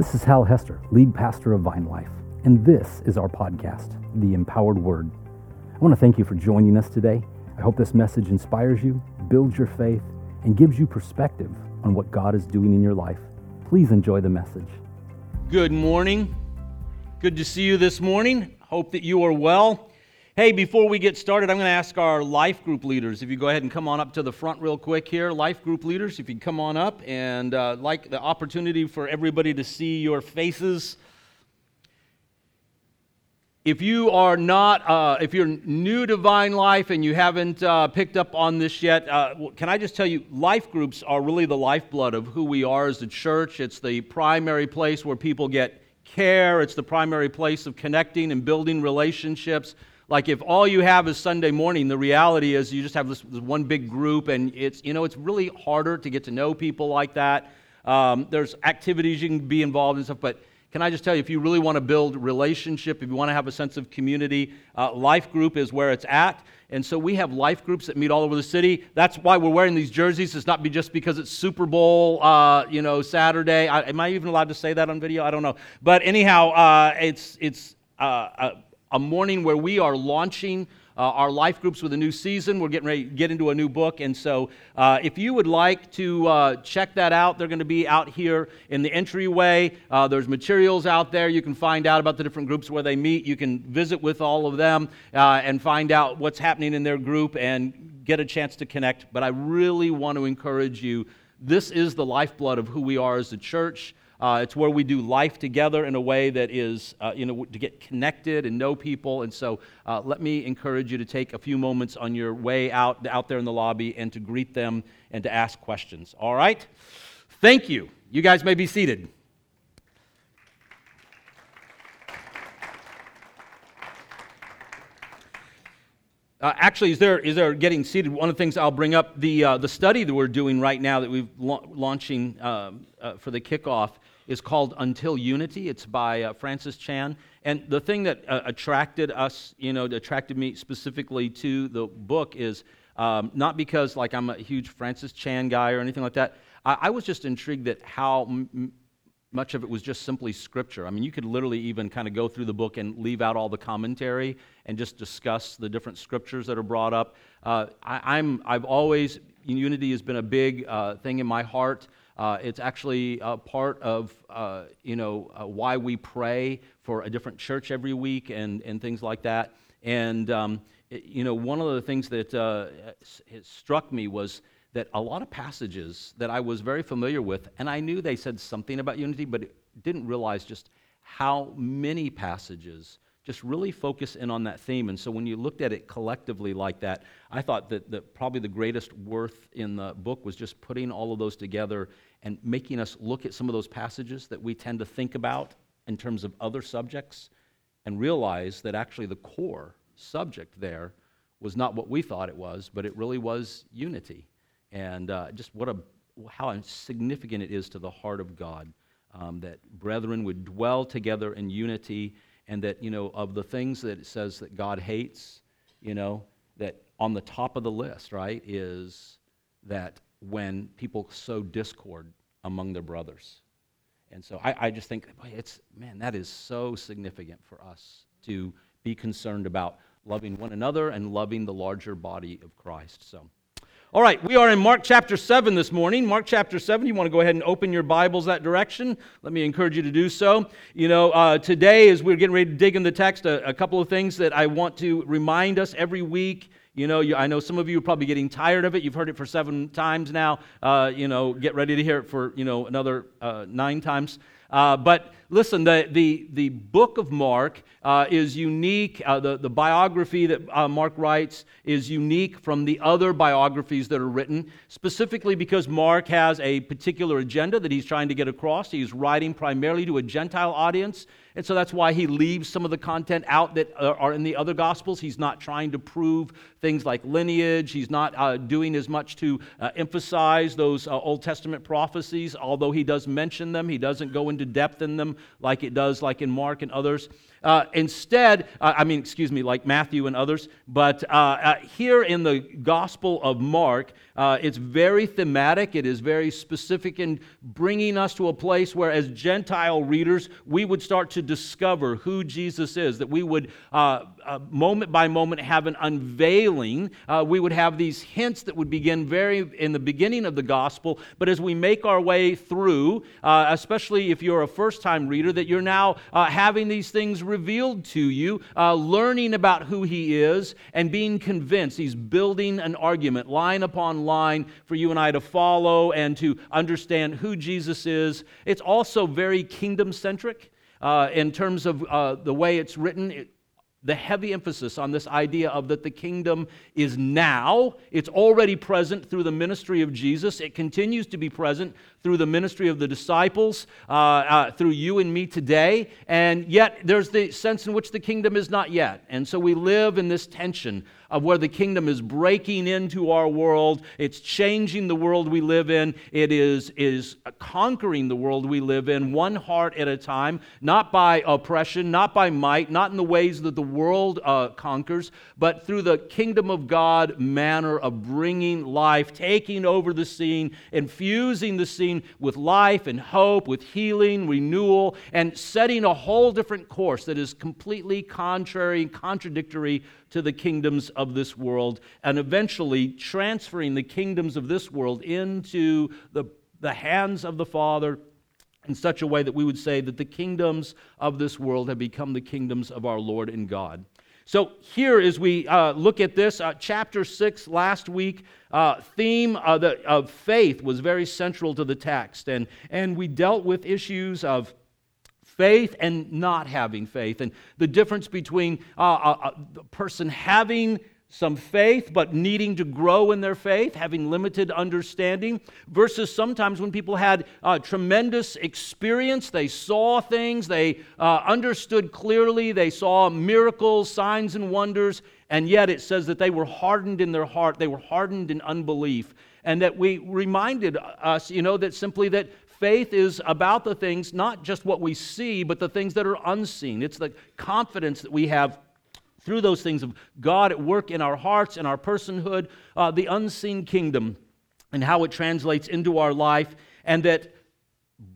This is Hal Hester, lead pastor of Vine Life, and this is our podcast, The Empowered Word. I want to thank you for joining us today. I hope this message inspires you, builds your faith, and gives you perspective on what God is doing in your life. Please enjoy the message. Good morning. Good to see you this morning. Hope that you are well. Hey, before we get started, I'm going to ask our life group leaders if you go ahead and come on up to the front real quick here. Life group leaders, if you come on up and uh, like the opportunity for everybody to see your faces. If you are not, uh, if you're new to Vine Life and you haven't uh, picked up on this yet, uh, can I just tell you, life groups are really the lifeblood of who we are as a church. It's the primary place where people get care, it's the primary place of connecting and building relationships. Like if all you have is Sunday morning, the reality is you just have this, this one big group, and it's you know it's really harder to get to know people like that. Um, there's activities you can be involved in stuff, but can I just tell you, if you really want to build relationship, if you want to have a sense of community, uh, life group is where it's at. And so we have life groups that meet all over the city. That's why we're wearing these jerseys. It's not be just because it's Super Bowl, uh, you know, Saturday. I, am I even allowed to say that on video? I don't know. But anyhow, uh, it's it's uh, a morning where we are launching uh, our life groups with a new season. We're getting ready to get into a new book. And so, uh, if you would like to uh, check that out, they're going to be out here in the entryway. Uh, there's materials out there. You can find out about the different groups where they meet. You can visit with all of them uh, and find out what's happening in their group and get a chance to connect. But I really want to encourage you this is the lifeblood of who we are as a church. Uh, it's where we do life together in a way that is, uh, you know, to get connected and know people. And so uh, let me encourage you to take a few moments on your way out, out there in the lobby and to greet them and to ask questions. All right? Thank you. You guys may be seated. Uh, actually, is there, is there getting seated? One of the things I'll bring up the, uh, the study that we're doing right now that we're la- launching um, uh, for the kickoff is called Until Unity. It's by uh, Francis Chan. And the thing that uh, attracted us, you know, attracted me specifically to the book is um, not because, like, I'm a huge Francis Chan guy or anything like that. I, I was just intrigued that how m- much of it was just simply scripture. I mean, you could literally even kind of go through the book and leave out all the commentary and just discuss the different scriptures that are brought up. Uh, I, am I've always unity has been a big uh, thing in my heart. Uh, it's actually a part of, uh, you know, uh, why we pray for a different church every week and, and things like that. And, um, it, you know, one of the things that uh, struck me was that a lot of passages that I was very familiar with, and I knew they said something about unity, but didn't realize just how many passages just really focus in on that theme. And so when you looked at it collectively like that, I thought that, that probably the greatest worth in the book was just putting all of those together and making us look at some of those passages that we tend to think about in terms of other subjects and realize that actually the core subject there was not what we thought it was, but it really was unity. And uh, just what a, how significant it is to the heart of God um, that brethren would dwell together in unity and that, you know, of the things that it says that God hates, you know, that on the top of the list, right, is that when people sow discord among their brothers. And so I, I just think, it's, man, that is so significant for us to be concerned about loving one another and loving the larger body of Christ. So. All right, we are in Mark chapter 7 this morning. Mark chapter 7, you want to go ahead and open your Bibles that direction? Let me encourage you to do so. You know, uh, today, as we're getting ready to dig in the text, a, a couple of things that I want to remind us every week you know, you, I know some of you are probably getting tired of it. You've heard it for seven times now. Uh, you know, get ready to hear it for, you know, another uh, nine times. Uh, but listen, the, the, the book of Mark uh, is unique. Uh, the, the biography that uh, Mark writes is unique from the other biographies that are written, specifically because Mark has a particular agenda that he's trying to get across. He's writing primarily to a Gentile audience. And so that's why he leaves some of the content out that are in the other Gospels. He's not trying to prove things like lineage. He's not uh, doing as much to uh, emphasize those uh, Old Testament prophecies, although he does mention them. He doesn't go into into depth in them like it does, like in Mark and others. Uh, instead, uh, I mean, excuse me, like Matthew and others, but uh, uh here in the Gospel of Mark, uh, it's very thematic. It is very specific in bringing us to a place where, as Gentile readers, we would start to discover who Jesus is, that we would, uh, moment by moment, have an unveiling. we would have these hints that would begin very in the beginning of the Gospel, but as we make our way through, especially if you're a first time reader, that you're now having these things revealed to you, uh, learning about who he is, and being convinced. He's building an argument, line upon line, for you and I to follow and to understand who Jesus is. It's also very kingdom centric. Uh, in terms of uh, the way it's written, it, the heavy emphasis on this idea of that the kingdom is now. It's already present through the ministry of Jesus. It continues to be present through the ministry of the disciples, uh, uh, through you and me today. And yet, there's the sense in which the kingdom is not yet. And so we live in this tension of where the kingdom is breaking into our world. It's changing the world we live in. It is, is conquering the world we live in, one heart at a time, not by oppression, not by might, not in the ways that the world uh, conquers, but through the kingdom of God manner of bringing life, taking over the scene, infusing the scene with life and hope, with healing, renewal, and setting a whole different course that is completely contrary and contradictory to the kingdoms of this world, and eventually transferring the kingdoms of this world into the, the hands of the Father in such a way that we would say that the kingdoms of this world have become the kingdoms of our Lord and God. So, here as we uh, look at this, uh, chapter 6 last week, uh, theme of, the, of faith was very central to the text. And, and we dealt with issues of faith and not having faith, and the difference between uh, a, a person having some faith but needing to grow in their faith, having limited understanding, versus sometimes when people had uh, tremendous experience, they saw things, they uh, understood clearly, they saw miracles, signs, and wonders, and yet it says that they were hardened in their heart, they were hardened in unbelief. And that we reminded us, you know, that simply that Faith is about the things, not just what we see, but the things that are unseen. It's the confidence that we have through those things of God at work in our hearts and our personhood, uh, the unseen kingdom, and how it translates into our life, and that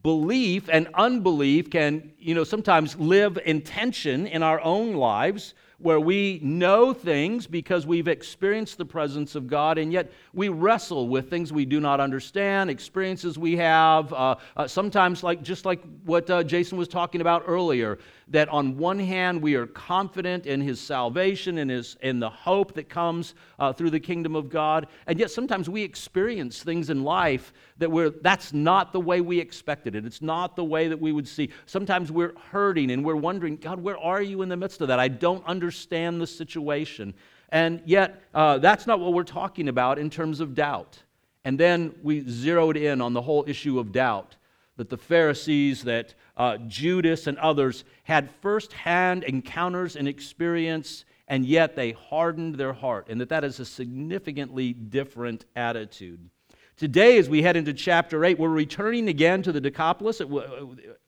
belief and unbelief can, you know, sometimes live in tension in our own lives where we know things because we've experienced the presence of God, and yet we wrestle with things we do not understand, experiences we have. Uh, uh, sometimes, like just like what uh, Jason was talking about earlier, that on one hand we are confident in his salvation and his in the hope that comes uh, through the kingdom of God, and yet sometimes we experience things in life that we're that's not the way we expected it. It's not the way that we would see. Sometimes we're hurting and we're wondering, God, where are you in the midst of that? I don't understand the situation, and yet uh, that's not what we're talking about in terms of doubt. And then we zeroed in on the whole issue of doubt that the Pharisees, that uh, Judas, and others had firsthand encounters and experience, and yet they hardened their heart, and that that is a significantly different attitude. Today, as we head into chapter 8, we're returning again to the Decapolis.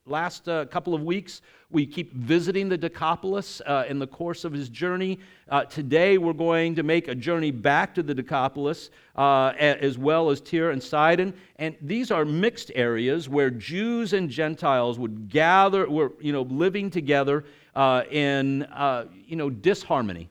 Last uh, couple of weeks, we keep visiting the Decapolis uh, in the course of his journey. Uh, today, we're going to make a journey back to the Decapolis, uh, as well as Tyre and Sidon. And these are mixed areas where Jews and Gentiles would gather, were you know, living together uh, in uh, you know, disharmony.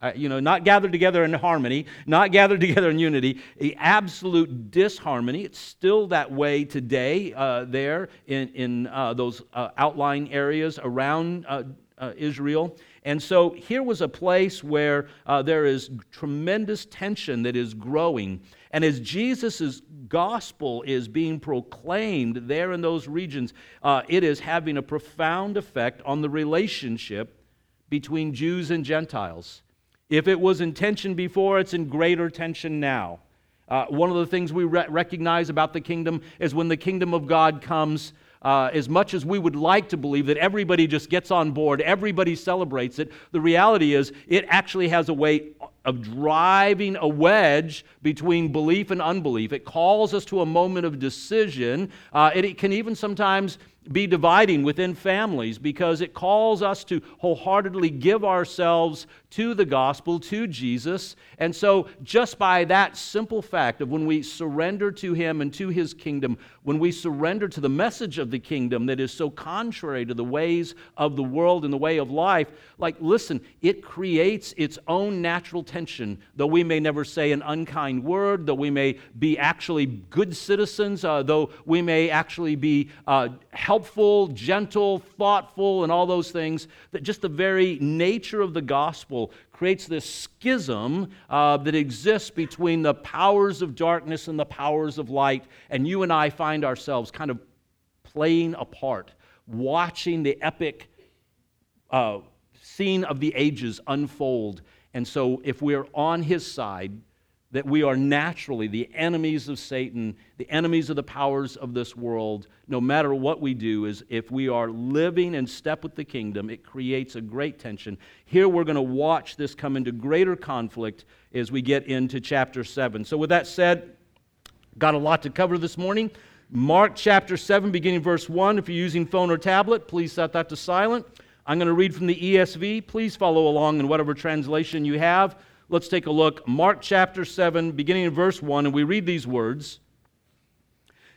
Uh, you know, not gathered together in harmony, not gathered together in unity, absolute disharmony. It's still that way today uh, there in, in uh, those uh, outlying areas around uh, uh, Israel. And so here was a place where there is tremendous tension that is growing. And as Jesus' gospel is being proclaimed there in those regions, it is having a profound effect on the relationship between Jews and Gentiles. If it was in tension before, it's in greater tension now. Uh, one of the things we re- recognize about the kingdom is when the kingdom of God comes, uh, as much as we would like to believe that everybody just gets on board, everybody celebrates it, the reality is it actually has a way of driving a wedge between belief and unbelief. It calls us to a moment of decision. Uh, it, it can even sometimes be dividing within families because it calls us to wholeheartedly give ourselves to the gospel, to Jesus. And so, just by that simple fact of when we surrender to Him and to His kingdom, when we surrender to the message of the kingdom that is so contrary to the ways of the world and the way of life, like, listen, it creates its own natural tension. Though we may never say an unkind word, though we may be actually good citizens, uh, though we may actually be uh, helpful, gentle, thoughtful, and all those things, that just the very nature of the gospel creates this schism uh, that exists between the powers of darkness and the powers of light. And you and I find ourselves kind of playing a part, watching the epic uh, scene of the ages unfold. And so, if we're on his side, that we are naturally the enemies of Satan, the enemies of the powers of this world, no matter what we do, is if we are living in step with the kingdom, it creates a great tension. Here we're going to watch this come into greater conflict as we get into chapter 7. So, with that said, got a lot to cover this morning. Mark chapter 7, beginning verse 1. If you're using phone or tablet, please set that to silent. I'm going to read from the ESV. Please follow along in whatever translation you have. Let's take a look. Mark chapter 7, beginning in verse 1, and we read these words.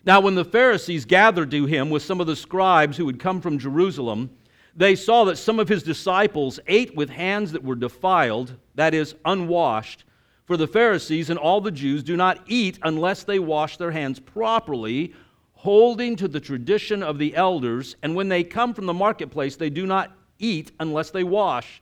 Now, when the Pharisees gathered to him with some of the scribes who had come from Jerusalem, they saw that some of his disciples ate with hands that were defiled, that is, unwashed. For the Pharisees and all the Jews do not eat unless they wash their hands properly, holding to the tradition of the elders. And when they come from the marketplace, they do not eat unless they wash.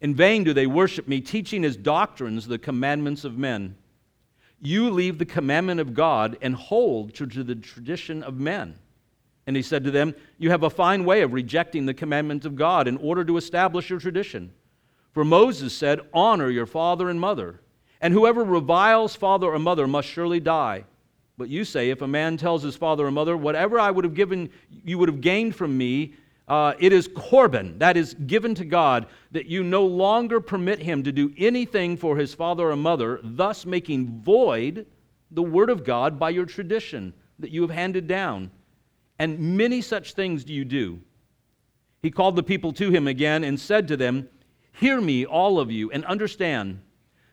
In vain do they worship me, teaching as doctrines the commandments of men. You leave the commandment of God and hold to the tradition of men. And he said to them, You have a fine way of rejecting the commandment of God in order to establish your tradition. For Moses said, Honor your father and mother, and whoever reviles father or mother must surely die. But you say, If a man tells his father or mother, Whatever I would have given, you would have gained from me, uh, it is Corban, that is given to God, that you no longer permit him to do anything for his father or mother, thus making void the word of God by your tradition that you have handed down. And many such things do you do. He called the people to him again and said to them, Hear me, all of you, and understand.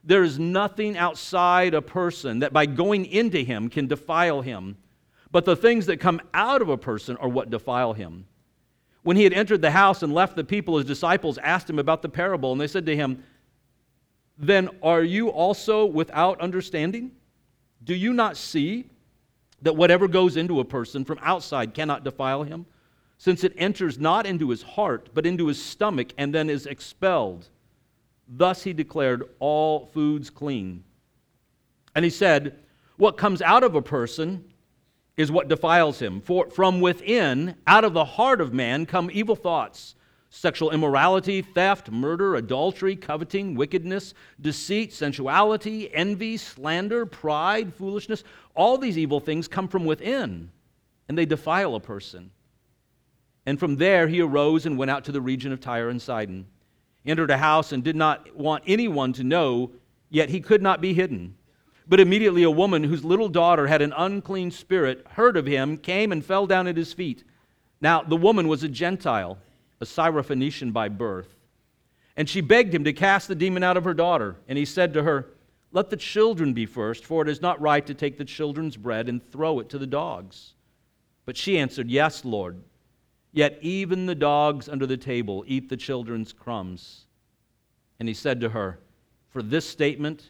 There is nothing outside a person that by going into him can defile him, but the things that come out of a person are what defile him. When he had entered the house and left the people, his disciples asked him about the parable, and they said to him, Then are you also without understanding? Do you not see that whatever goes into a person from outside cannot defile him, since it enters not into his heart, but into his stomach, and then is expelled? Thus he declared all foods clean. And he said, What comes out of a person is what defiles him. For from within, out of the heart of man, come evil thoughts sexual immorality, theft, murder, adultery, coveting, wickedness, deceit, sensuality, envy, slander, pride, foolishness. All these evil things come from within, and they defile a person. And from there he arose and went out to the region of Tyre and Sidon. Entered a house and did not want anyone to know, yet he could not be hidden. But immediately a woman whose little daughter had an unclean spirit heard of him, came and fell down at his feet. Now, the woman was a Gentile, a Syrophoenician by birth. And she begged him to cast the demon out of her daughter. And he said to her, Let the children be first, for it is not right to take the children's bread and throw it to the dogs. But she answered, Yes, Lord. Yet even the dogs under the table eat the children's crumbs. And he said to her, For this statement,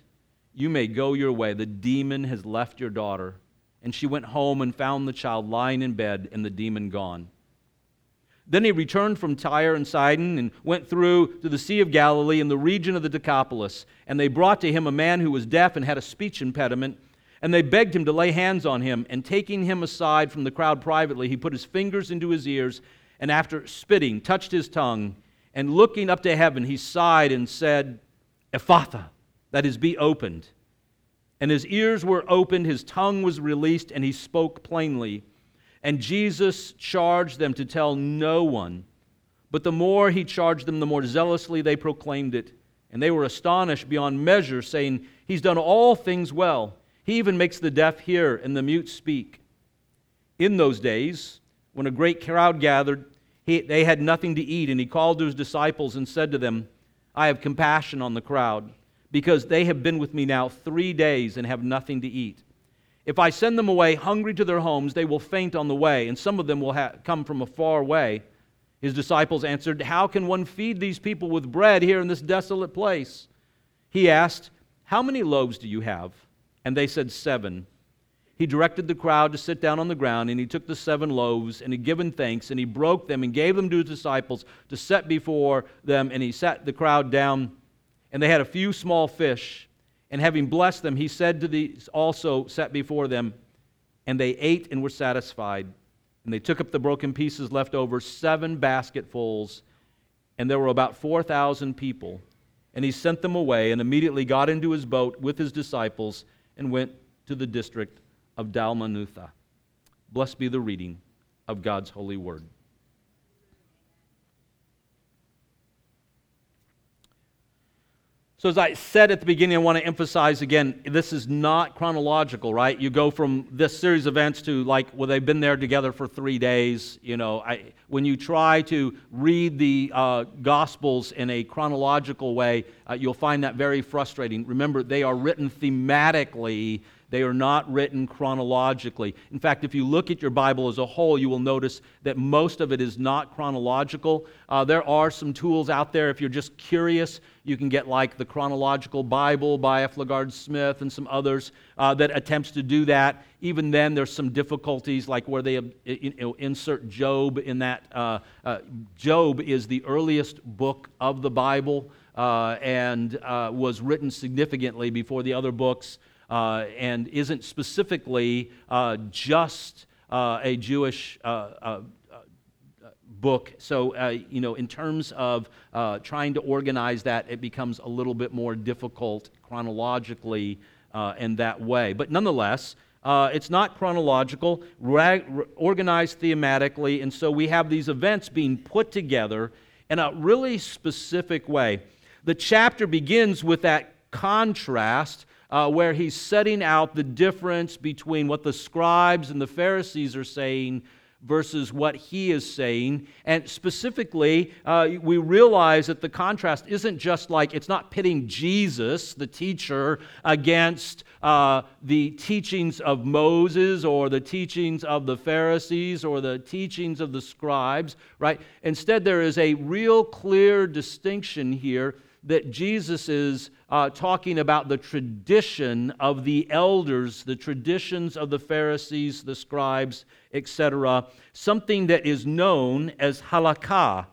you may go your way. The demon has left your daughter. And she went home and found the child lying in bed and the demon gone. Then he returned from Tyre and Sidon and went through to the Sea of Galilee in the region of the Decapolis. And they brought to him a man who was deaf and had a speech impediment. And they begged him to lay hands on him. And taking him aside from the crowd privately, he put his fingers into his ears and after spitting, touched his tongue. And looking up to heaven, he sighed and said, Ephphatha, that is, be opened. And his ears were opened, his tongue was released, and he spoke plainly. And Jesus charged them to tell no one. But the more he charged them, the more zealously they proclaimed it. And they were astonished beyond measure, saying, He's done all things well. He even makes the deaf hear and the mute speak. In those days, when a great crowd gathered, he, they had nothing to eat, and he called to his disciples and said to them, I have compassion on the crowd, because they have been with me now three days and have nothing to eat. If I send them away hungry to their homes, they will faint on the way, and some of them will ha- come from a far way. His disciples answered, How can one feed these people with bread here in this desolate place? He asked, How many loaves do you have? And they said, Seven he directed the crowd to sit down on the ground, and he took the seven loaves, and he given thanks, and he broke them and gave them to his disciples to set before them, and he sat the crowd down, and they had a few small fish. And having blessed them, he said to these also set before them, and they ate and were satisfied. And they took up the broken pieces left over, seven basketfuls, and there were about 4,000 people. And he sent them away, and immediately got into his boat with his disciples, and went to the district of Dalmanutha. Blessed be the reading of God's holy word. So, as I said at the beginning, I want to emphasize again this is not chronological, right? You go from this series of events to like, well, they've been there together for three days. You know, I, when you try to read the uh, Gospels in a chronological way, uh, you'll find that very frustrating. Remember, they are written thematically they are not written chronologically. In fact, if you look at your Bible as a whole, you will notice that most of it is not chronological. Uh, there are some tools out there. If you're just curious, you can get like the Chronological Bible by F. LaGard Smith and some others uh, that attempts to do that. Even then, there's some difficulties, like where they you know, insert Job in that. Uh, uh, Job is the earliest book of the Bible. Uh, and uh, was written significantly before the other books uh, and isn't specifically uh, just uh, a Jewish uh, uh, book. So, you know, in terms of trying to organize that, it becomes a little bit more difficult chronologically in that way. But nonetheless, uh, it's not chronological, organized thematically, and so we have these events being put together in a really specific way. The chapter begins with that contrast uh, where he's setting out the difference between what the scribes and the Pharisees are saying versus what he is saying. And specifically, uh, we realize that the contrast isn't just like it's not pitting Jesus, the teacher, against uh, the teachings of Moses or the teachings of the Pharisees or the teachings of the scribes, right? Instead, there is a real clear distinction here that Jesus is uh, talking about the tradition of the elders, the traditions of the Pharisees, the scribes, etc., something that is known as halakha.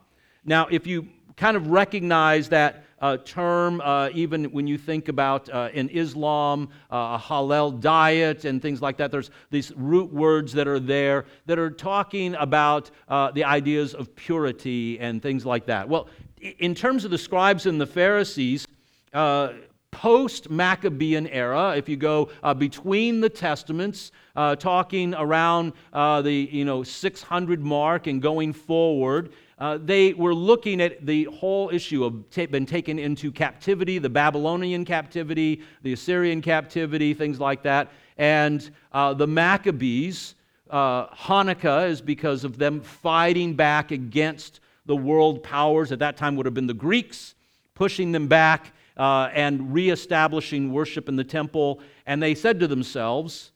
Now, if you kind of recognize that uh, term, uh, even when you think about uh, in Islam, uh, a halal diet and things like that. There's these root words that are there that are talking about uh, the ideas of purity and things like that. Well, in terms of the scribes and the Pharisees, uh, post Maccabean era, if you go uh, between the Testaments, uh, talking around uh, the you know 600 mark and going forward, uh, they were looking at the whole issue of t- been taken into captivity, the Babylonian captivity, the Assyrian captivity, things like that, and uh, the Maccabees. Hanukkah is because of them fighting back against the world powers. At that time would have been the Greeks, pushing them back uh, and reestablishing worship in the temple. And they said to themselves,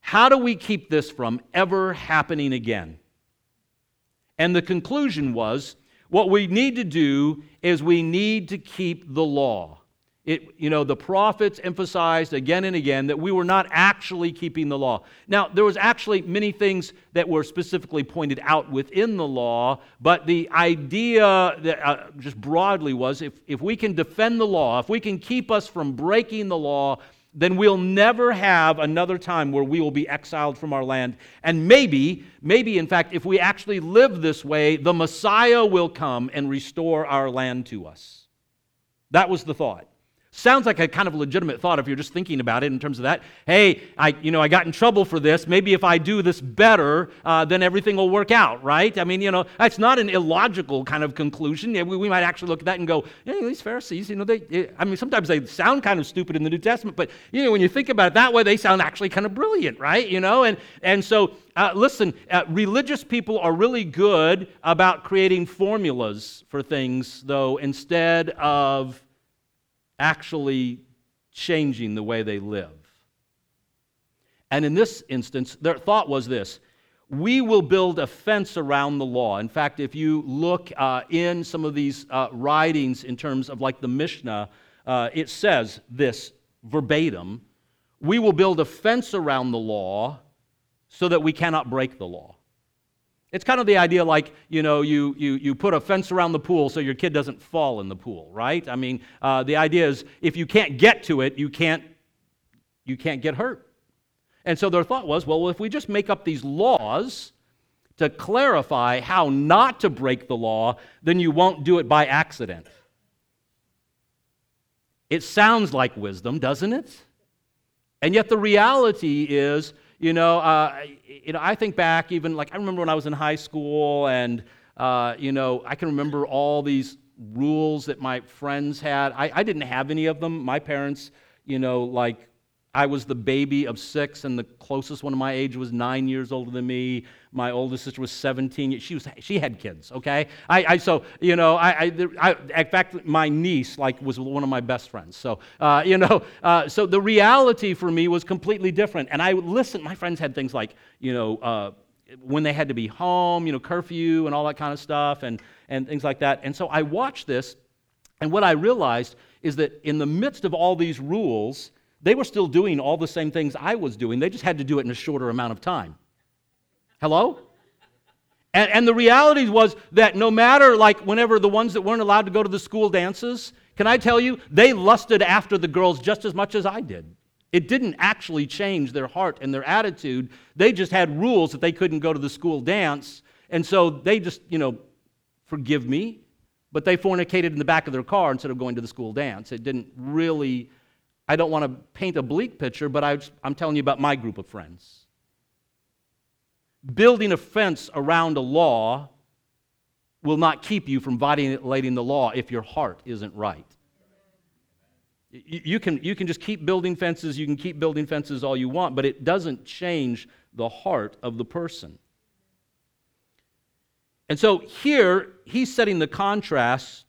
How do we keep this from ever happening again? And the conclusion was, what we need to do is we need to keep the law. It, you know, the prophets emphasized again and again that we were not actually keeping the law. Now, there was actually many things that were specifically pointed out within the law, but the idea that uh, just broadly was if, if we can defend the law, if we can keep us from breaking the law, then we'll never have another time where we will be exiled from our land. And maybe, maybe, in fact, if we actually live this way, the Messiah will come and restore our land to us. That was the thought. Sounds like a kind of legitimate thought if you're just thinking about it in terms of that. Hey, I, you know, I got in trouble for this. Maybe if I do this better, uh, then everything will work out, right? I mean, you know, that's not an illogical kind of conclusion. We, we might actually look at that and go, yeah, these Pharisees, you know, they, I mean, sometimes they sound kind of stupid in the New Testament, but, you know, when you think about it that way, they sound actually kind of brilliant, right? You know, and, and so, uh, listen, uh, religious people are really good about creating formulas for things, though, instead of actually changing the way they live. And in this instance, their thought was this we will build a fence around the law. In fact, if you look uh, in some of these uh, writings in terms of like the Mishnah, uh, it says this verbatim we will build a fence around the law so that we cannot break the law. It's kind of the idea like, you know, you, you, you put a fence around the pool so your kid doesn't fall in the pool, right? I mean, uh, the idea is if you can't get to it, you can't, you can't get hurt. And so their thought was, well, if we just make up these laws to clarify how not to break the law, then you won't do it by accident. It sounds like wisdom, doesn't it? And yet the reality is, you know, uh, you know, I think back even like I remember when I was in high school, and uh, you know, I can remember all these rules that my friends had. I, I didn't have any of them. My parents, you know, like I was the baby of six, and the closest one of my age was nine years older than me. My oldest sister was 17. She, was, she had kids, okay? I, I so, you know, I, I, in fact, my niece, like, was one of my best friends. So, uh, you know, uh, so the reality for me was completely different. And I listened, my friends had things like, you know, uh, when they had to be home, you know, curfew and all that kind of stuff and, and things like that. And so I watched this, and what I realized is that in the midst of all these rules, they were still doing all the same things I was doing. They just had to do it in a shorter amount of time. Hello? And, and, the reality was that no matter, like, whenever the ones that weren't allowed to go to the school dances, can I tell you, they lusted after the girls just as much as I did. It didn't actually change their heart and their attitude. They just had rules that they couldn't go to the school dance. And so they just, you know, forgive me, but they fornicated in the back of their car instead of going to the school dance. It didn't really I don't want to paint a bleak picture, but I, I'm telling you about my group of friends. Building a fence around a law will not keep you from violating the law if your heart isn't right. You can, you can just keep building fences, you can keep building fences all you want, but it doesn't change the heart of the person. And so here, he's setting the contrast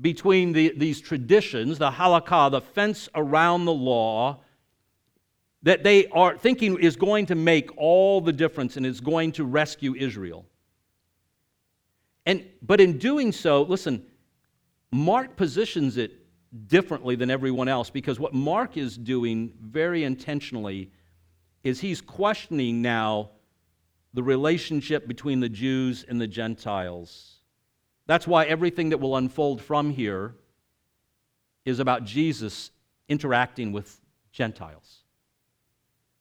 between the, these traditions, the halakha, the fence around the law, that they are thinking is going to make all the difference and is going to rescue Israel. And, but in doing so, listen, Mark positions it differently than everyone else because what Mark is doing very intentionally is he's questioning now the relationship between the Jews and the Gentiles. That's why everything that will unfold from here is about Jesus interacting with Gentiles.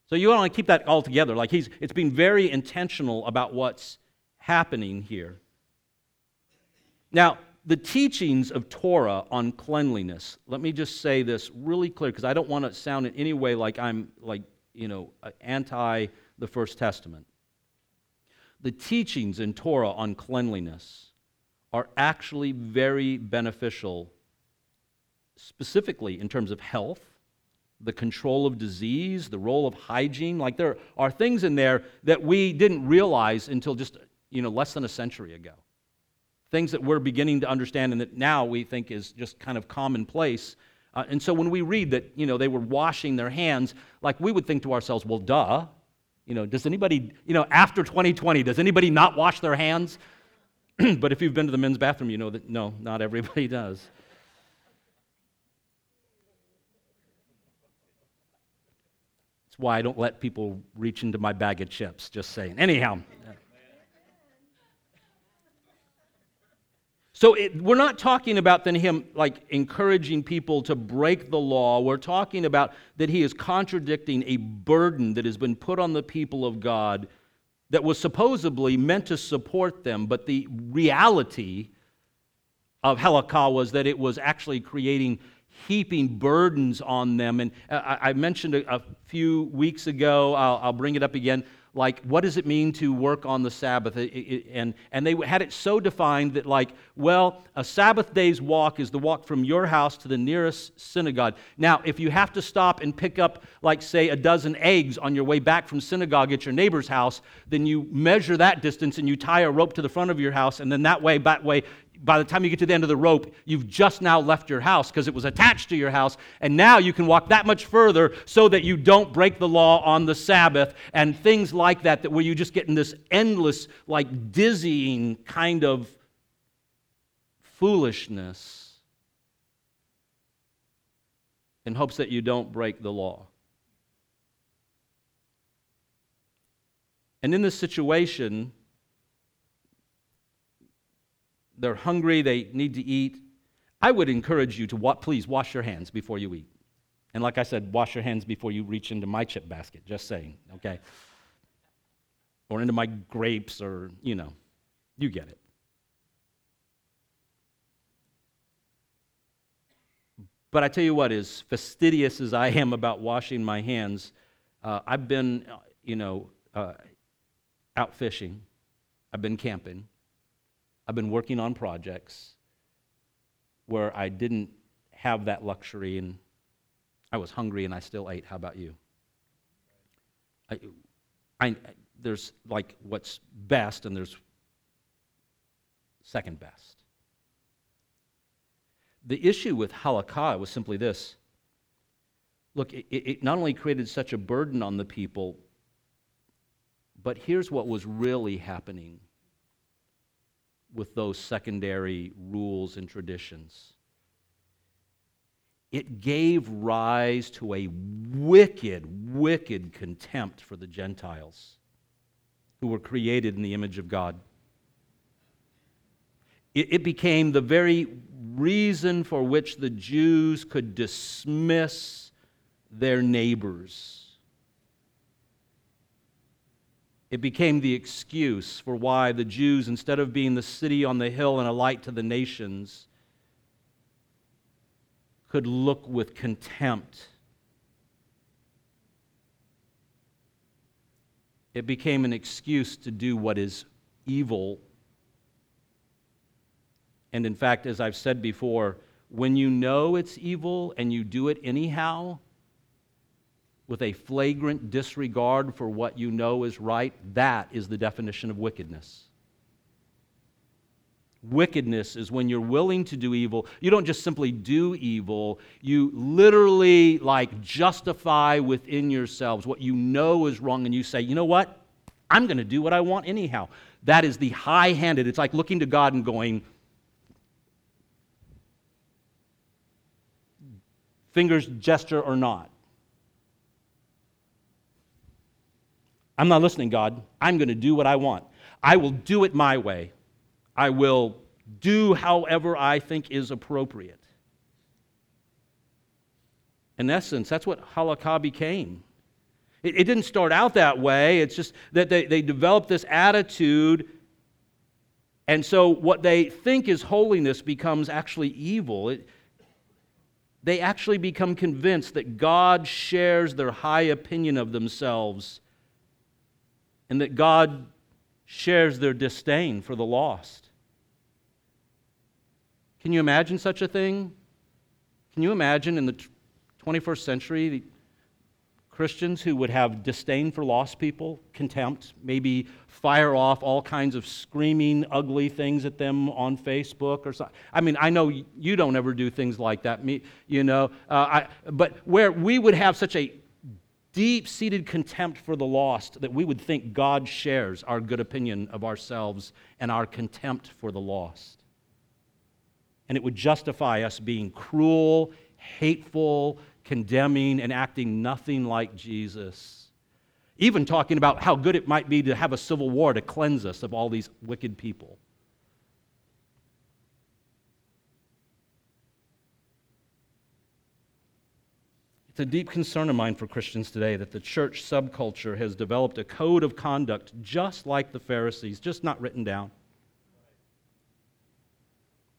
So you want to keep that all together. Like he's, it's been very intentional about what's happening here. Now, the teachings of Torah on cleanliness. Let me just say this really clear because I don't want to sound in any way like I'm like, you know, uh, anti the First Testament. The teachings in Torah on cleanliness are actually very beneficial, specifically in terms of health, the control of disease, the role of hygiene. Like there are things in there that we didn't realize until just you know less than a century ago. Things that we're beginning to understand and that now we think is just kind of commonplace. Uh, and so when we read that you know they were washing their hands, like we would think to ourselves, well, duh. You know, does anybody, you know, after 2020, does anybody not wash their hands? but if you've been to the men's bathroom, you know that no, not everybody does. Why I don't let people reach into my bag of chips, just saying. Anyhow. So it, we're not talking about then him like encouraging people to break the law. We're talking about that he is contradicting a burden that has been put on the people of God that was supposedly meant to support them, but the reality of halakha was that it was actually creating heaping burdens on them. And uh, I, I mentioned a, a, few weeks ago, I'll, I'll bring it up again like what does it mean to work on the sabbath and, and they had it so defined that like well a sabbath day's walk is the walk from your house to the nearest synagogue now if you have to stop and pick up like say a dozen eggs on your way back from synagogue at your neighbor's house then you measure that distance and you tie a rope to the front of your house and then that way that way by the time you get to the end of the rope, you've just now left your house because it was attached to your house. And now you can walk that much further so that you don't break the law on the Sabbath and things like that, that where you just get in this endless, like dizzying kind of foolishness in hopes that you don't break the law. And in this situation, they're hungry, they need to eat, I would encourage you to wa- please wash your hands before you eat. And like I said, wash your hands before you reach into my chip basket, just saying, okay? Or into my grapes, or, you know, you get it. But I tell you what, as fastidious as I am about washing my hands, uh, I've been, uh, you know, uh, out fishing, I've been camping, I've been working on projects where I didn't have that luxury and I was hungry and I still ate. How about you? I, I, there's like what's best and there's second best. The issue with halakha was simply this look, it, it not only created such a burden on the people, but here's what was really happening with those secondary rules and traditions. It gave rise to a wicked, wicked contempt for the Gentiles who were created in the image of God. It, it became the very reason for which the Jews could dismiss their neighbors It became the excuse for why the Jews, instead of being the city on the hill and a light to the nations, could look with contempt. It became an excuse to do what is evil. And in fact, as I've said before, when you know it's evil and you do it anyhow, with a flagrant disregard for what you know is right, that is the definition of wickedness. Wickedness is when you're willing to do evil. You don't just simply do evil, you literally like justify within yourselves what you know is wrong, and you say, you know what? I'm going to do what I want anyhow. That is the high handed. It's like looking to God and going, fingers gesture or not. I'm not listening, God. I'm going to do what I want. I will do it my way. I will do however I think is appropriate. In essence, that's what halakha became. It, it, didn't start out that way. It's just that they, they developed this attitude. And so what they think is holiness becomes actually evil. It, they actually become convinced that God shares their high opinion of themselves and that God shares their disdain for the lost. Can you imagine such a thing? Can you imagine in the 21st century Christians who would have disdain for lost people, contempt, maybe fire off all kinds of screaming, ugly things at them on Facebook or something? I mean, I know you don't ever do things like that, me, you know, uh, I, but where we would have such a deep seated contempt for the lost that we would think God shares our good opinion of ourselves and our contempt for the lost. And it would justify us being cruel, hateful, condemning, and acting nothing like Jesus. Even talking about how good it might be to have a civil war to cleanse us of all these wicked people. It's a deep concern of mine for Christians today that the church subculture has developed a code of conduct just like the Pharisees, just not written down.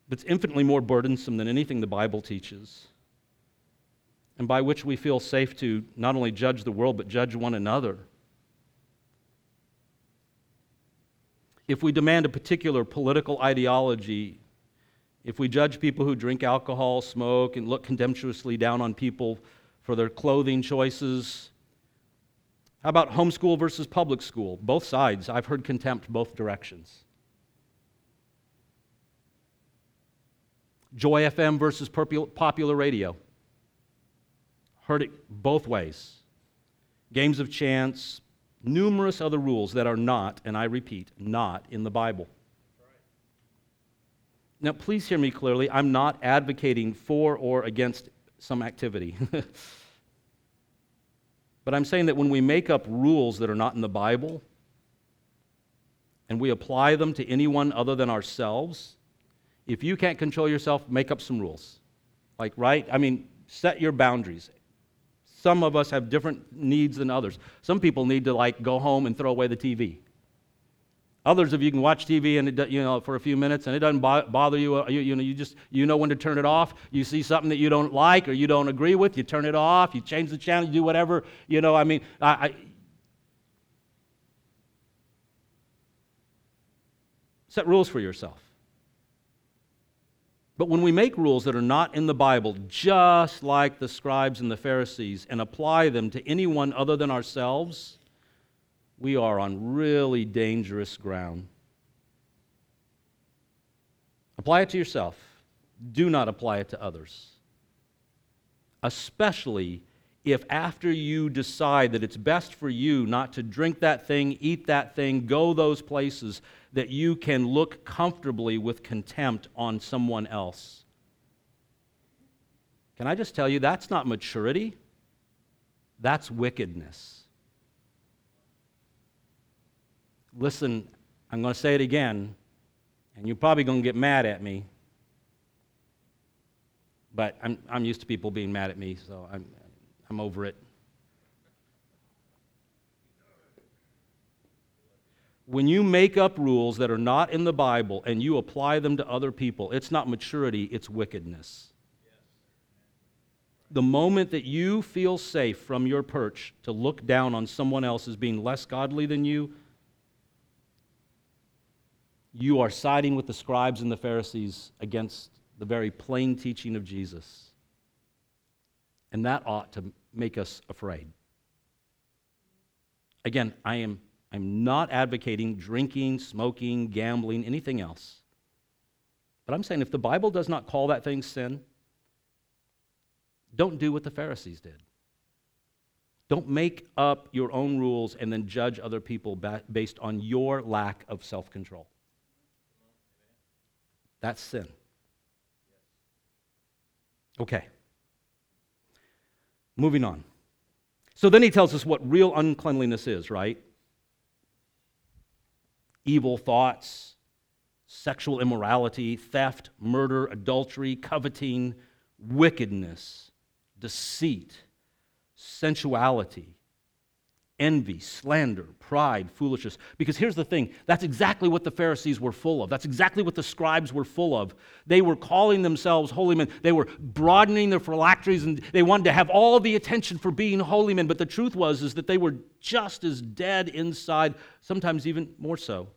That's infinitely more burdensome than anything the Bible teaches, and by which we feel safe to not only judge the world, but judge one another. If we demand a particular political ideology, if we judge people who drink alcohol, smoke, and look contemptuously down on people for their clothing choices, how about homeschool versus public school? Both sides. I've heard contempt both directions. Joy FM versus popular radio. Heard it both ways. Games of chance, numerous other rules that are not, and I repeat, not in the Bible. Now, please hear me clearly. I'm not advocating for or against some activity. but I'm saying that when we make up rules that are not in the Bible and we apply them to anyone other than ourselves, if you can't control yourself, make up some rules. Like, right? I mean, set your boundaries. Some of us have different needs than others. Some people need to, like, go home and throw away the TV. Others of you can watch TV and it, you know for a few minutes and it doesn't bother you, uh, you. You know, you just you know when to turn it off. You see something that you don't like or you don't agree with, you turn it off. You change the channel. You do whatever. You know, I mean, I, I set rules for yourself. But when we make rules that are not in the Bible, just like the scribes and the Pharisees, and apply them to anyone other than ourselves, we are on really dangerous ground. Apply it to yourself. Do not apply it to others. Especially if after you decide that it's best for you not to drink that thing, eat that thing, go those places, that you can look comfortably with contempt on someone else. Can I just tell you, that's not maturity, that's wickedness. Listen, I'm going to say it again, and you're probably going to get mad at me, but I'm, I'm used to people being mad at me, so I'm, I'm over it. when you make up rules that are not in the Bible and you apply them to other people, it's not maturity, it's wickedness. The moment that you feel safe from your perch to look down on someone else as being less godly than you, you are siding with the scribes and the Pharisees against the very plain teaching of Jesus. And that ought to make us afraid. Again, I am I'm not advocating drinking, smoking, gambling, anything else. But I'm saying if the Bible does not call that thing sin, don't do what the Pharisees did. Don't make up your own rules and then judge other people based on your lack of self control. That's sin. Okay. Moving on. So then he tells us what real uncleanliness is, right? evil thoughts, sexual immorality, theft, murder, adultery, coveting, wickedness, deceit, sensuality, envy, slander, pride, foolishness. Because here's the thing that's exactly what the Pharisees were full of. That's exactly what the scribes were full of. They were calling themselves holy men. They were broadening their phylacteries and they wanted to have all the attention for being holy men. But the truth was is that they were just as dead inside, sometimes even more so.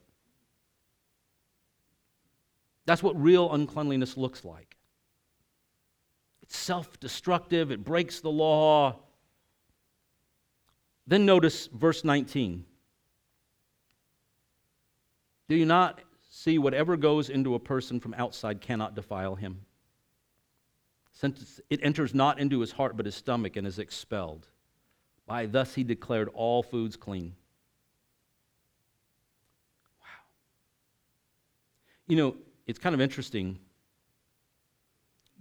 That's what real uncleanliness looks like. It's self destructive, it breaks the law, then notice verse 19. Do you not see whatever goes into a person from outside cannot defile him? Since it enters not into his heart but his stomach and is expelled. By thus he declared all foods clean. Wow. You know, it's kind of interesting.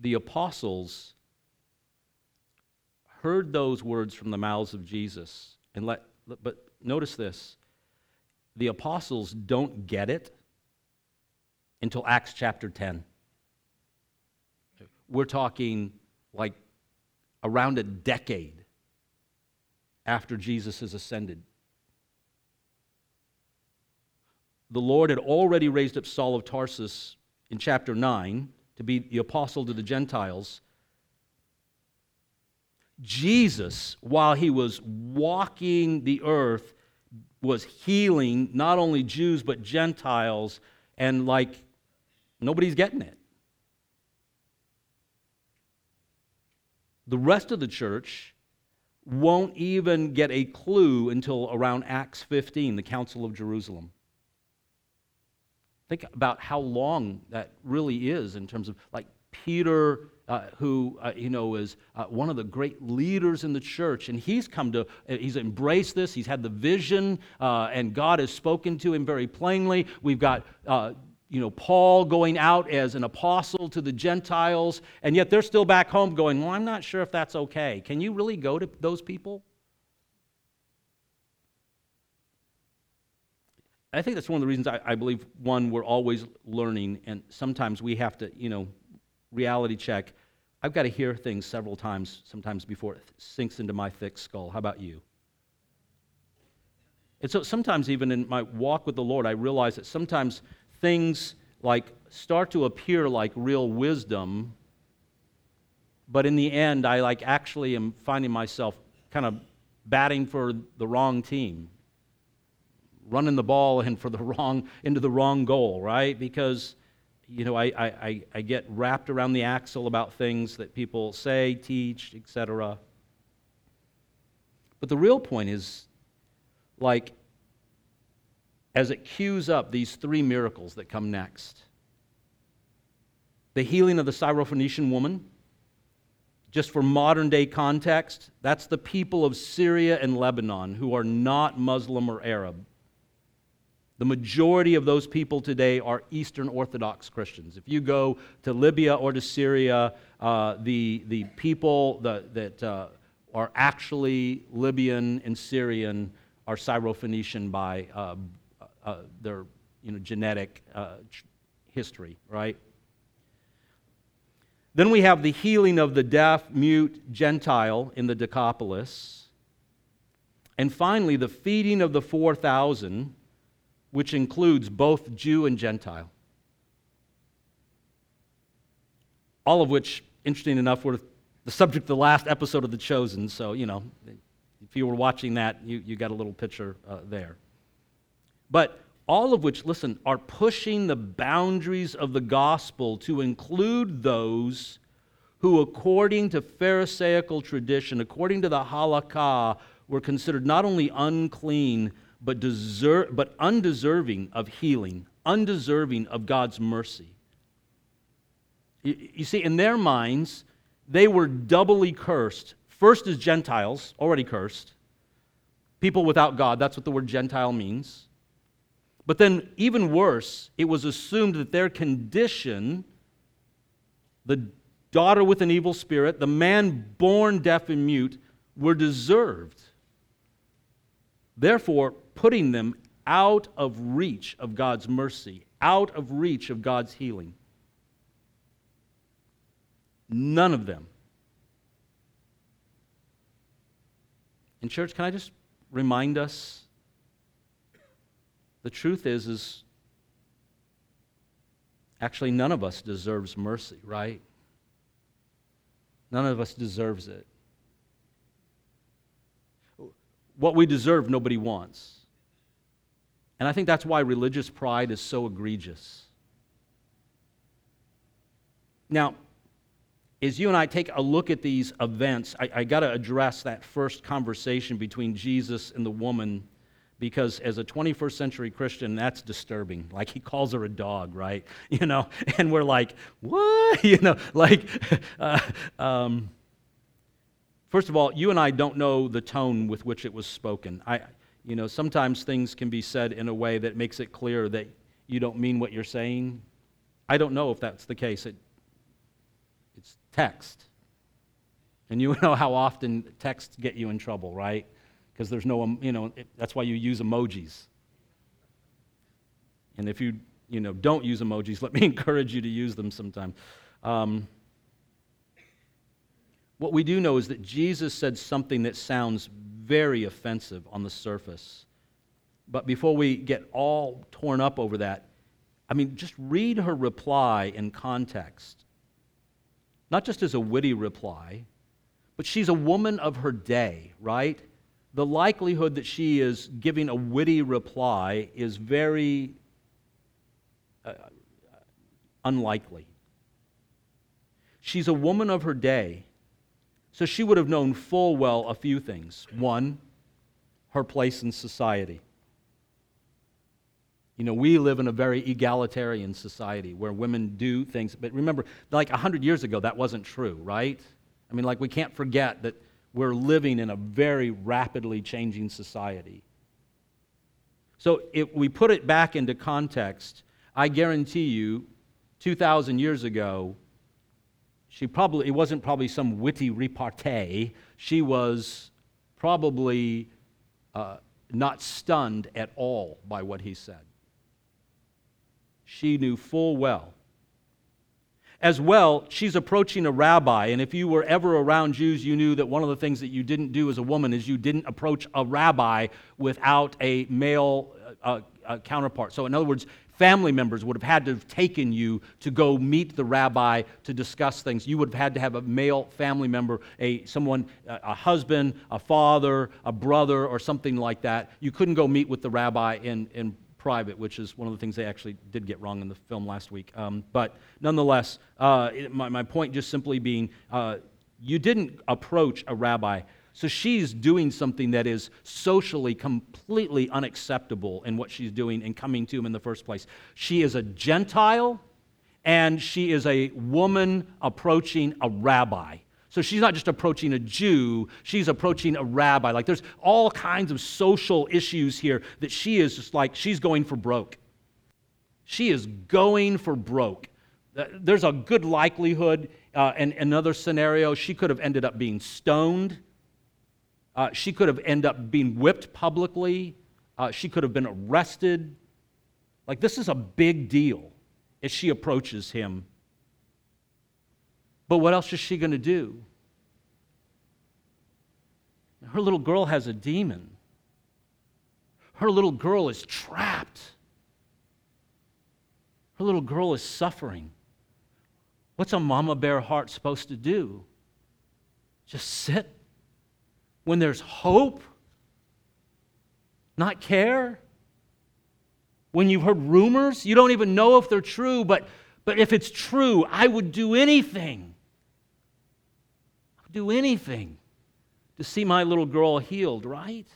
The apostles heard those words from the mouths of Jesus. And let, but notice this the apostles don't get it until Acts chapter 10. We're talking like around a decade after Jesus has ascended. The Lord had already raised up Saul of Tarsus in chapter 9 to be the apostle to the Gentiles. Jesus, while he was walking the earth, was healing not only Jews but Gentiles, and like nobody's getting it. The rest of the church won't even get a clue until around Acts 15, the Council of Jerusalem. Think about how long that really is in terms of like Peter, uh, who uh, you know is uh, one of the great leaders in the church, and he's come to, he's embraced this. He's had the vision, uh, and God has spoken to him very plainly. We've got uh, you know, Paul going out as an apostle to the Gentiles, and yet they're still back home going, Well, I'm not sure if that's okay. Can you really go to those people? I think that's one of the reasons I, I believe, one, we're always learning, and sometimes we have to, you know, reality check. I've got to hear things several times, sometimes before it sinks into my thick skull. How about you? And so sometimes, even in my walk with the Lord, I realize that sometimes things like start to appear like real wisdom, but in the end, I like actually am finding myself kind of batting for the wrong team, running the ball and for the wrong into the wrong goal, right? Because you know, I, I, I get wrapped around the axle about things that people say, teach, etc. But the real point is like as it cues up these three miracles that come next the healing of the Syrophoenician woman. Just for modern day context, that's the people of Syria and Lebanon who are not Muslim or Arab. The majority of those people today are Eastern Orthodox Christians. If you go to Libya or to Syria, uh, the, the people that, that uh, are actually Libyan and Syrian are Syrophoenician by uh, uh, their you know, genetic uh, history, right? Then we have the healing of the deaf, mute, Gentile in the Decapolis. And finally, the feeding of the 4,000, which includes both Jew and Gentile. All of which, interesting enough, were the subject of the last episode of The Chosen. So, you know, if you were watching that, you, you got a little picture uh, there. But all of which, listen, are pushing the boundaries of the gospel to include those who, according to Pharisaical tradition, according to the halakha, were considered not only unclean, but, deser- but undeserving of healing, undeserving of God's mercy. You, you see, in their minds, they were doubly cursed. First, as Gentiles, already cursed, people without God, that's what the word Gentile means. But then, even worse, it was assumed that their condition, the daughter with an evil spirit, the man born deaf and mute, were deserved. Therefore, putting them out of reach of God's mercy, out of reach of God's healing. None of them. In church, can I just remind us the truth is is actually none of us deserves mercy, right? None of us deserves it. What we deserve, nobody wants. And I think that's why religious pride is so egregious. Now, as you and I take a look at these events, I, I got to address that first conversation between Jesus and the woman because as a 21st century Christian, that's disturbing. Like he calls her a dog, right? You know, and we're like, what? You know, like, uh, um, first of all, you and I don't know the tone with which it was spoken. I, you know, sometimes things can be said in a way that makes it clear that you don't mean what you're saying. I don't know if that's the case. It, it's text. And you know how often texts get you in trouble, right? because there's no, you know, that's why you use emojis. And if you, you know, don't use emojis, let me encourage you to use them sometime. Um, What we do know is that Jesus said something that sounds very offensive on the surface. But before we get all torn up over that, I mean, just read her reply in context. Not just as a witty reply, but she's a woman of her day, right? The likelihood that she is giving a witty reply is very uh, unlikely. She's a woman of her day, so she would have known full well a few things. One, her place in society. You know, we live in a very egalitarian society where women do things, but remember, like 100 years ago, that wasn't true, right? I mean, like, we can't forget that we're living in a very rapidly changing society. So, if we put it back into context, I guarantee you, 2,000 years ago, she probably, it wasn't probably some witty repartee. She was probably uh, not stunned at all by what he said she knew full well. As well, she's approaching a rabbi, and if you were ever around Jews, you knew that one of the things that you didn't do as a woman is you didn't approach a rabbi without a male uh, uh, counterpart. So, in other words, family members would have had to have taken you to go meet the rabbi to discuss things. You would have had to have a male family member, a someone, a husband, a father, a brother, or something like that. You couldn't go meet with the rabbi in, in private, which is one of the things they actually did get wrong in the film last week. Um, but nonetheless, uh, it, my, my point just simply being uh, you didn't approach a rabbi. So she's doing something that is socially completely unacceptable in what she's doing and coming to him in the first place. She is a Gentile and she is a woman approaching a rabbi. So she's not just approaching a Jew, she's approaching a rabbi. Like there's all kinds of social issues here that she is just like, she's going for broke. She is going for broke. There's a good likelihood, uh, in another scenario, she could have ended up being stoned. Uh, she could have ended up being whipped publicly. Uh, she could have been arrested. Like, this is a big deal as she approaches him but what else is she going to do? Her little girl has a demon. Her little girl is trapped. Her little girl is suffering. What's a mama bear heart supposed to do? Just sit when there's hope? Not care? When you've heard rumors, you don't even know if they're true, but, but if it's true, I would do anything I would do anything to see my little girl healed, right?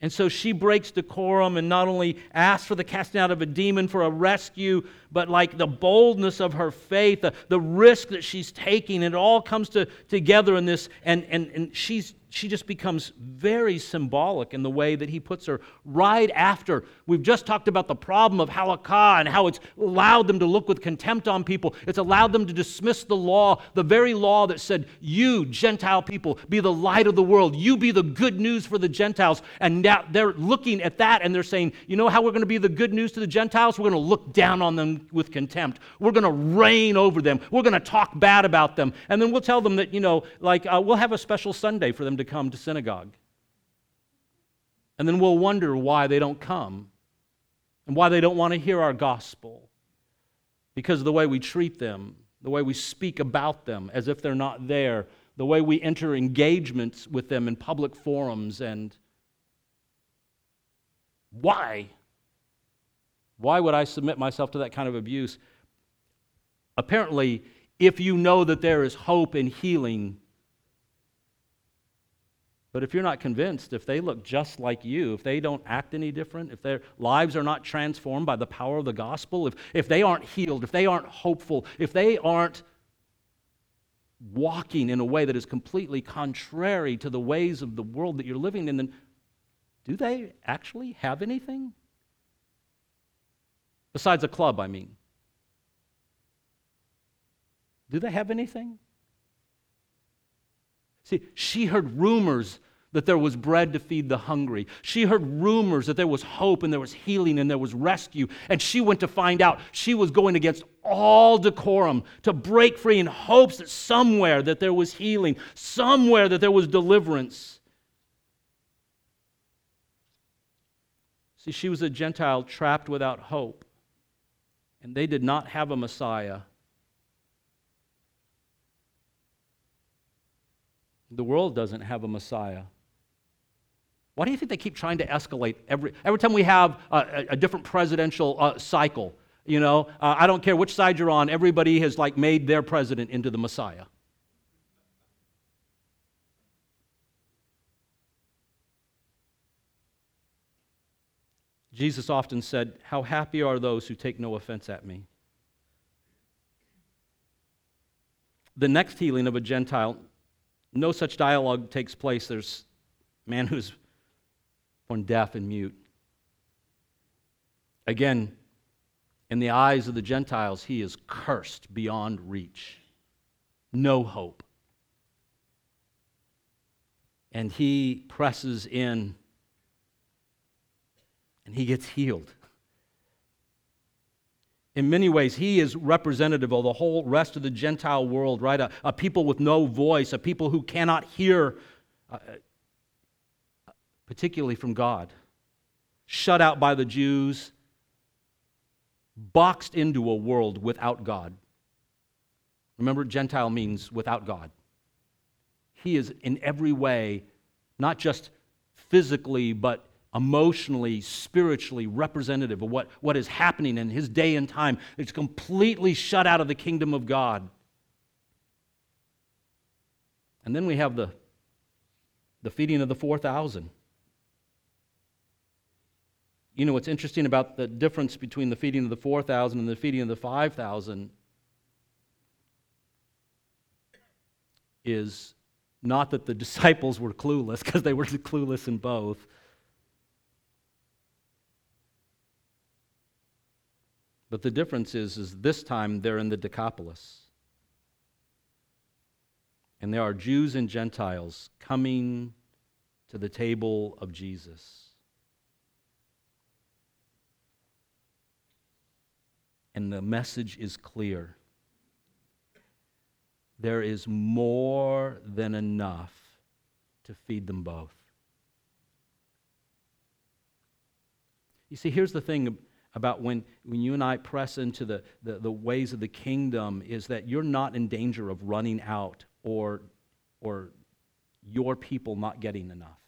And so she breaks decorum and not only asks for the casting out of a demon for a rescue, but like the boldness of her faith, the, the risk that she's taking, it all comes to, together in this. And, and, and she's she just becomes very symbolic in the way that he puts her right after. We've just talked about the problem of halakha and how it's allowed them to look with contempt on people. It's allowed them to dismiss the law, the very law that said, You, Gentile people, be the light of the world. You be the good news for the Gentiles. And now they're looking at that and they're saying, You know how we're going to be the good news to the Gentiles? We're going to look down on them with contempt. We're going to reign over them. We're going to talk bad about them. And then we'll tell them that, you know, like uh, we'll have a special Sunday for them to come to synagogue. And then we'll wonder why they don't come and why they don't want to hear our gospel because of the way we treat them, the way we speak about them as if they're not there, the way we enter engagements with them in public forums, and why? Why would I submit myself to that kind of abuse? Apparently, if you know that there is hope and healing but if you're not convinced, if they look just like you, if they don't act any different, if their lives are not transformed by the power of the gospel, if, if they aren't healed, if they aren't hopeful, if they aren't walking in a way that is completely contrary to the ways of the world that you're living in, then do they actually have anything? Besides a club, I mean. Do they have anything? See, she heard rumors that there was bread to feed the hungry. She heard rumors that there was hope and there was healing and there was rescue. And she went to find out. She was going against all decorum to break free in hopes that somewhere that there was healing, somewhere that there was deliverance. See, she was a Gentile trapped without hope. And they did not have a Messiah. The world doesn't have a Messiah. Why do you think they keep trying to escalate every, every time we have a, a different presidential uh, cycle? You know, uh, I don't care which side you're on, everybody has like made their president into the Messiah. Jesus often said, How happy are those who take no offense at me. The next healing of a Gentile, no such dialogue takes place. There's a man who's born deaf and mute. Again, in the eyes of the Gentiles, he is cursed beyond reach. No hope. And he presses in and he gets healed. In many ways, he is representative of the whole rest of the Gentile world, right? A, a people with no voice, a people who cannot hear, uh, particularly from God, shut out by the Jews, boxed into a world without God. Remember, Gentile means without God. He is in every way, not just physically, but emotionally, spiritually representative of what, what is happening in his day and time. It's completely shut out of the kingdom of God. And then we have the, the feeding of the 4,000. You know what's interesting about the difference between the feeding of the 4,000 and the feeding of the 5,000 is not that the disciples were clueless, because they were clueless in both. But the difference is, is this time they're in the Decapolis. And there are Jews and Gentiles coming to the table of Jesus. And the message is clear. There is more than enough to feed them both. You see, here's the thing about when, when you and I press into the, the, the ways of the kingdom is that you're not in danger of running out or, or your people not getting enough.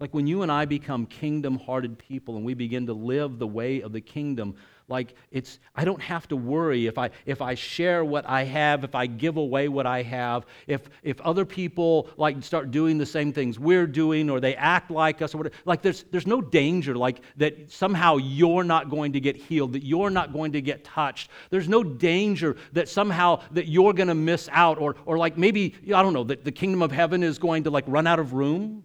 Like when you and I become kingdom hearted people and we begin to live the way of the kingdom, like it's I don't have to worry if I if I share what I have, if I give away what I have, if if other people like start doing the same things we're doing or they act like us or whatever. Like there's there's no danger like that somehow you're not going to get healed, that you're not going to get touched. There's no danger that somehow that you're going to miss out or or like maybe I don't know that the kingdom of heaven is going to like run out of room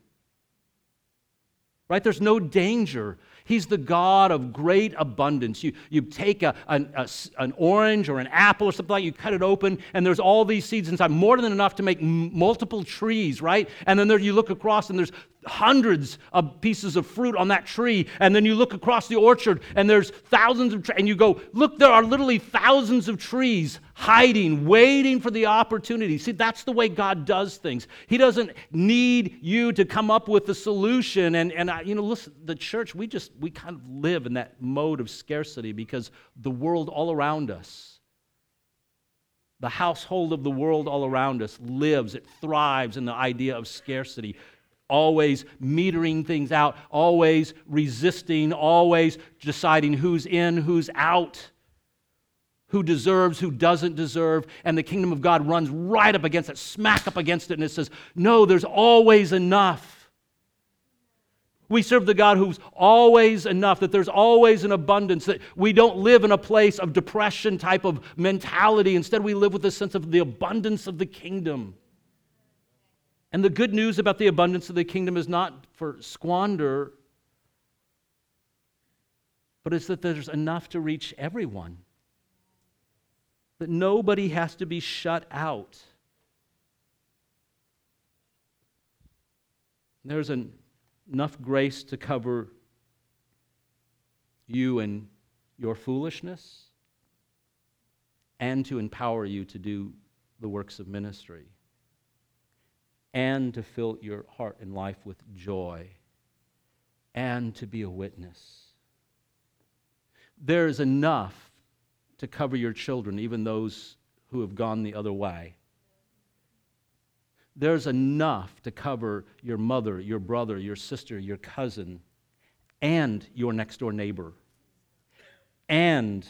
right? There's no danger. He's the God of great abundance. You, you take a, an, a, an orange or an apple or something like you cut it open, and there's all these seeds inside, more than enough to make m- multiple trees, right? And then there you look across, and there's hundreds of pieces of fruit on that tree. And then you look across the orchard and there's thousands of trees. And you go, look, there are literally thousands of trees hiding, waiting for the opportunity. See, that's the way God does things. He doesn't need you to come up with the solution. And, and I, you know, listen, the church, we just, we kind of live in that mode of scarcity because the world all around us the household of the world all around us lives, it thrives in the idea of scarcity always metering things out, always resisting, always deciding who's in, who's out, who deserves, who doesn't deserve. And the kingdom of God runs right up against it, smack up against it, and it says, No, there's always enough. We serve the God who's always enough, that there's always an abundance, that we don't live in a place of depression type of mentality. Instead, we live with a sense of the abundance of the kingdom. And the good news about the abundance of the kingdom is not for squander, but it's that there's enough to reach everyone. That nobody has to be shut out. There's an, enough grace to cover you and your foolishness and to empower you to do the works of ministry and to fill your heart and life with joy and to be a witness. There is enough to cover your children, even those who have gone the other way. There's enough to cover your mother, your brother, your sister, your cousin, and your next door neighbor, and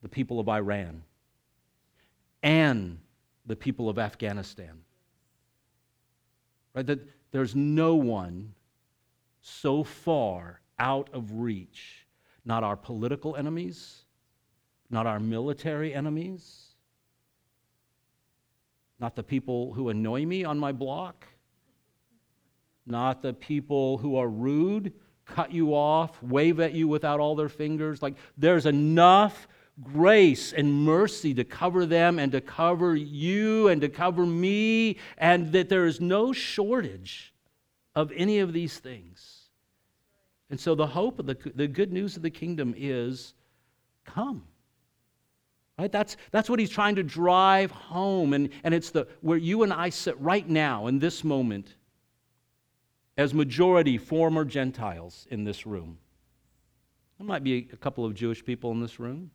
the people of Iran, and the people of Afghanistan. Right? That there's no one so far out of reach, not our political enemies, not our military enemies, not the people who annoy me on my block, not the people who are rude, cut you off, wave at you without all their fingers. Like, there's enough grace and mercy to cover them and to cover you and to cover me, and that there is no shortage of any of these things. And so, the hope of the, the good news of the kingdom is come. Right? That's, that's what he's trying to drive home. And, and it's the, where you and I sit right now in this moment as majority former Gentiles in this room. There might be a couple of Jewish people in this room.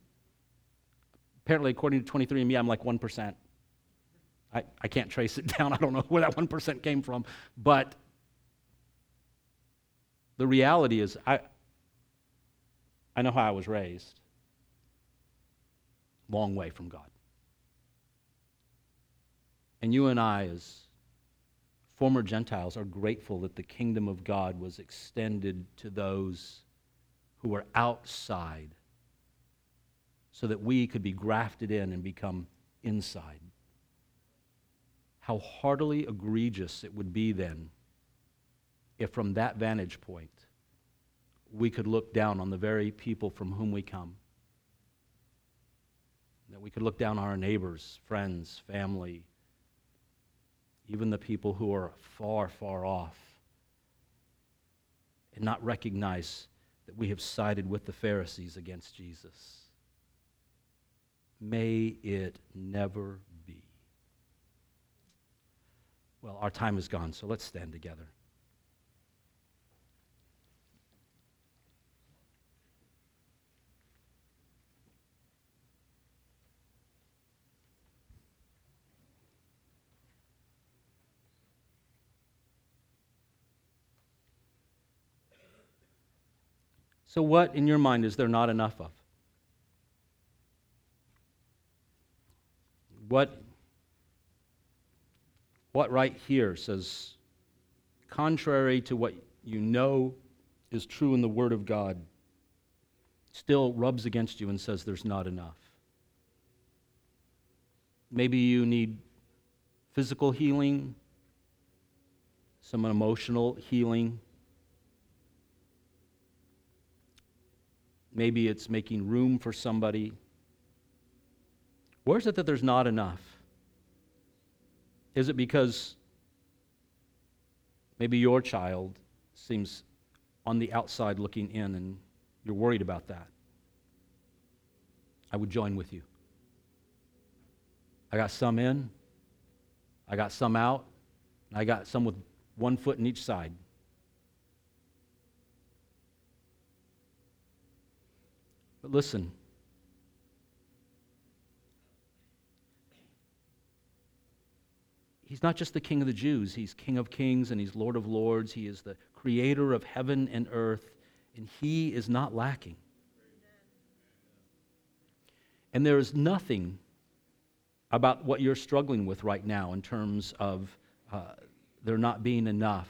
Apparently, according to 23andMe, I'm like 1%. I, I can't trace it down. I don't know where that 1% came from. But the reality is, I, I know how I was raised long way from God. And you and I, as former Gentiles, are grateful that the kingdom of God was extended to those who were outside so that we could be grafted in and become inside. How heartily egregious it would be then if, from that vantage point, we could look down on the very people from whom we come that we could look down on our neighbors, friends, family, even the people who are far, far off, and not recognize that we have sided with the Pharisees against Jesus. May it never be. Well, our time is gone, so let's stand together. So, what in your mind is there not enough of? What, what right here says, contrary to what you know is true in the Word of God, still rubs against you and says there's not enough? Maybe you need physical healing, some emotional healing Maybe it's making room for somebody. Where is it that there's not enough? Is it because maybe your child seems on the outside looking in and you're worried about that? I would join with you. I got some in, I got some out, I got some with one foot in each side. Listen. He's not just the King of the Jews, He's King of kings and He's Lord of lords. He is the creator of heaven and earth, and He is not lacking. And there is nothing about what you're struggling with right now in terms of uh, there not being enough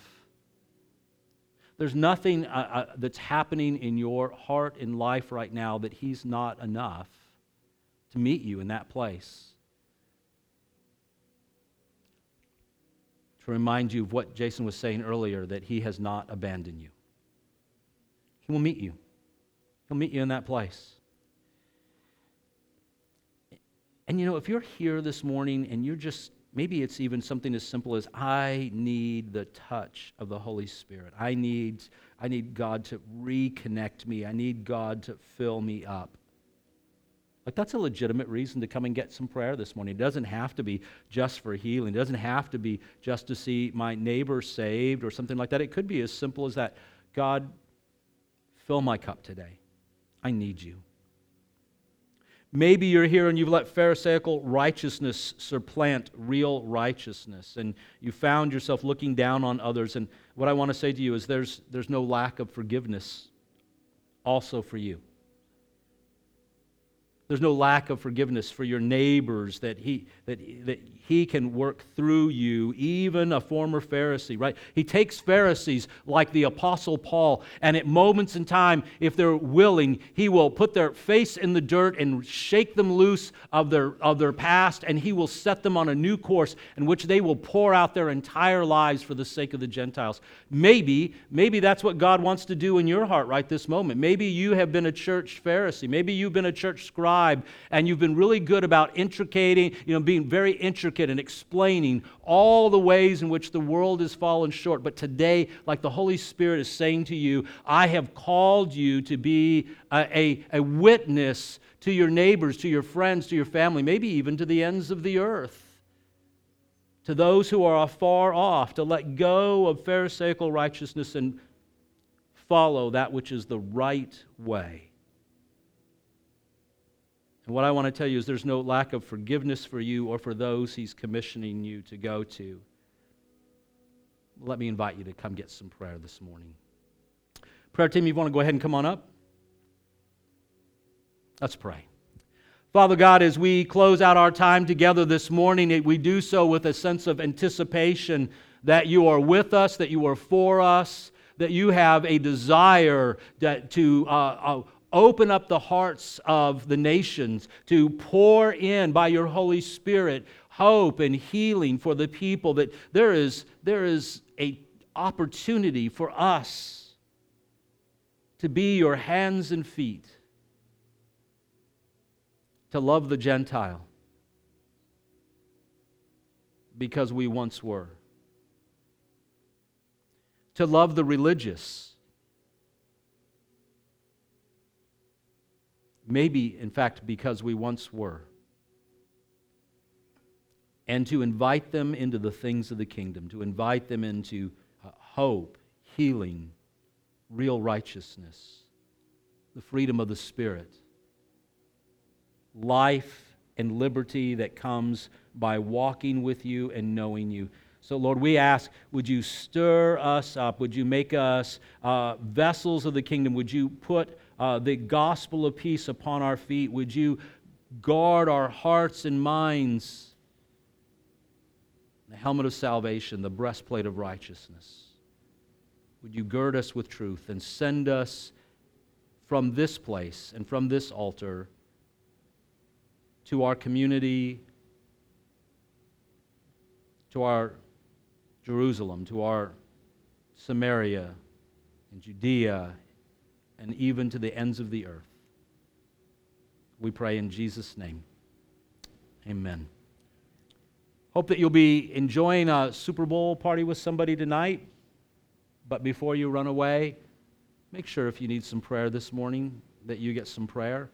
there's nothing uh, uh, that's happening in your heart and life right now that He's not enough to meet you in that place. To remind you of what Jason was saying earlier that He has not abandoned you. He will meet you, He'll meet you in that place. And you know, if you're here this morning and you're just maybe it's even something as simple as I need the touch of the Holy Spirit. I need, I need God to reconnect me. I need God to fill me up. Like, that's a legitimate reason to come and get some prayer this morning. It doesn't have to be just for healing, it doesn't have to be just to see my neighbor saved or something like that. It could be as simple as that God, fill my cup today. I need you. Maybe you're here and you've let Pharisaical righteousness supplant real righteousness, and you found yourself looking down on others. And what I want to say to you is there's, there's no lack of forgiveness also for you. There's no lack of forgiveness for your neighbors that he, that, that he can work through you, even a former Pharisee, right? He takes Pharisees like the Apostle Paul, and at moments in time, if they're willing, he will put their face in the dirt and shake them loose of their, of their past, and he will set them on a new course in which they will pour out their entire lives for the sake of the Gentiles. Maybe, maybe that's what God wants to do in your heart right this moment. Maybe you have been a church Pharisee. Maybe you've been a church scribe and you've been really good about intricating, you know, being very intricate and explaining all the ways in which the world has fallen short. But today, like the Holy Spirit is saying to you, I have called you to be a, a, a witness to your neighbors, to your friends, to your family, maybe even to the ends of the earth to those who are afar off, to let go of Pharisaical righteousness and follow that which is the right way. And what I want to tell you is there's no lack of forgiveness for you or for those he's commissioning you to go to. Let me invite you to come get some prayer this morning. Prayer team, you want to go ahead and come on up? Let's pray. Father God, as we close out our time together this morning, we do so with a sense of anticipation that you are with us, that you are for us, that you have a desire to uh, uh, open up the hearts of the nations, to pour in by your Holy Spirit hope and healing for the people, that there is, there is a opportunity for us to be your hands and feet, to love the Gentile because we once were, to love the religious Maybe, in fact, because we once were. And to invite them into the things of the kingdom, to invite them into uh, hope, healing, real righteousness, the freedom of the Spirit, life and liberty that comes by walking with you and knowing you. So, Lord, we ask, would you stir us up? Would you make us uh, vessels of the kingdom? Would you put uh, the gospel of peace upon our feet. Would you guard our hearts and minds? The helmet of salvation, the breastplate of righteousness. Would you gird us with truth and send us from this place and from this altar to our community, to our Jerusalem, to our Samaria and Judea and even to the ends of the earth. We pray in Jesus' name. Amen. Hope that you'll be enjoying a Super Bowl party with somebody tonight. But before you run away, make sure if you need some prayer this morning that you get some prayer.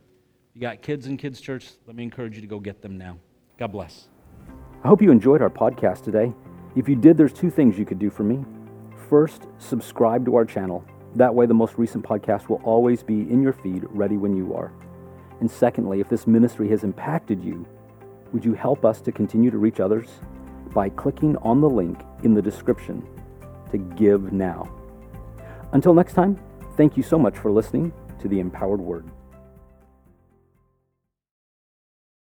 You got kids in kids' church, let me encourage you to go get them now. God bless. I hope you enjoyed our podcast today. If you did, there's two things you could do for me. First, subscribe to our channel that way, the most recent podcast will always be in your feed, ready when you are. And secondly, if this ministry has impacted you, would you help us to continue to reach others by clicking on the link in the description to give now? Until next time, thank you so much for listening to the Empowered Word.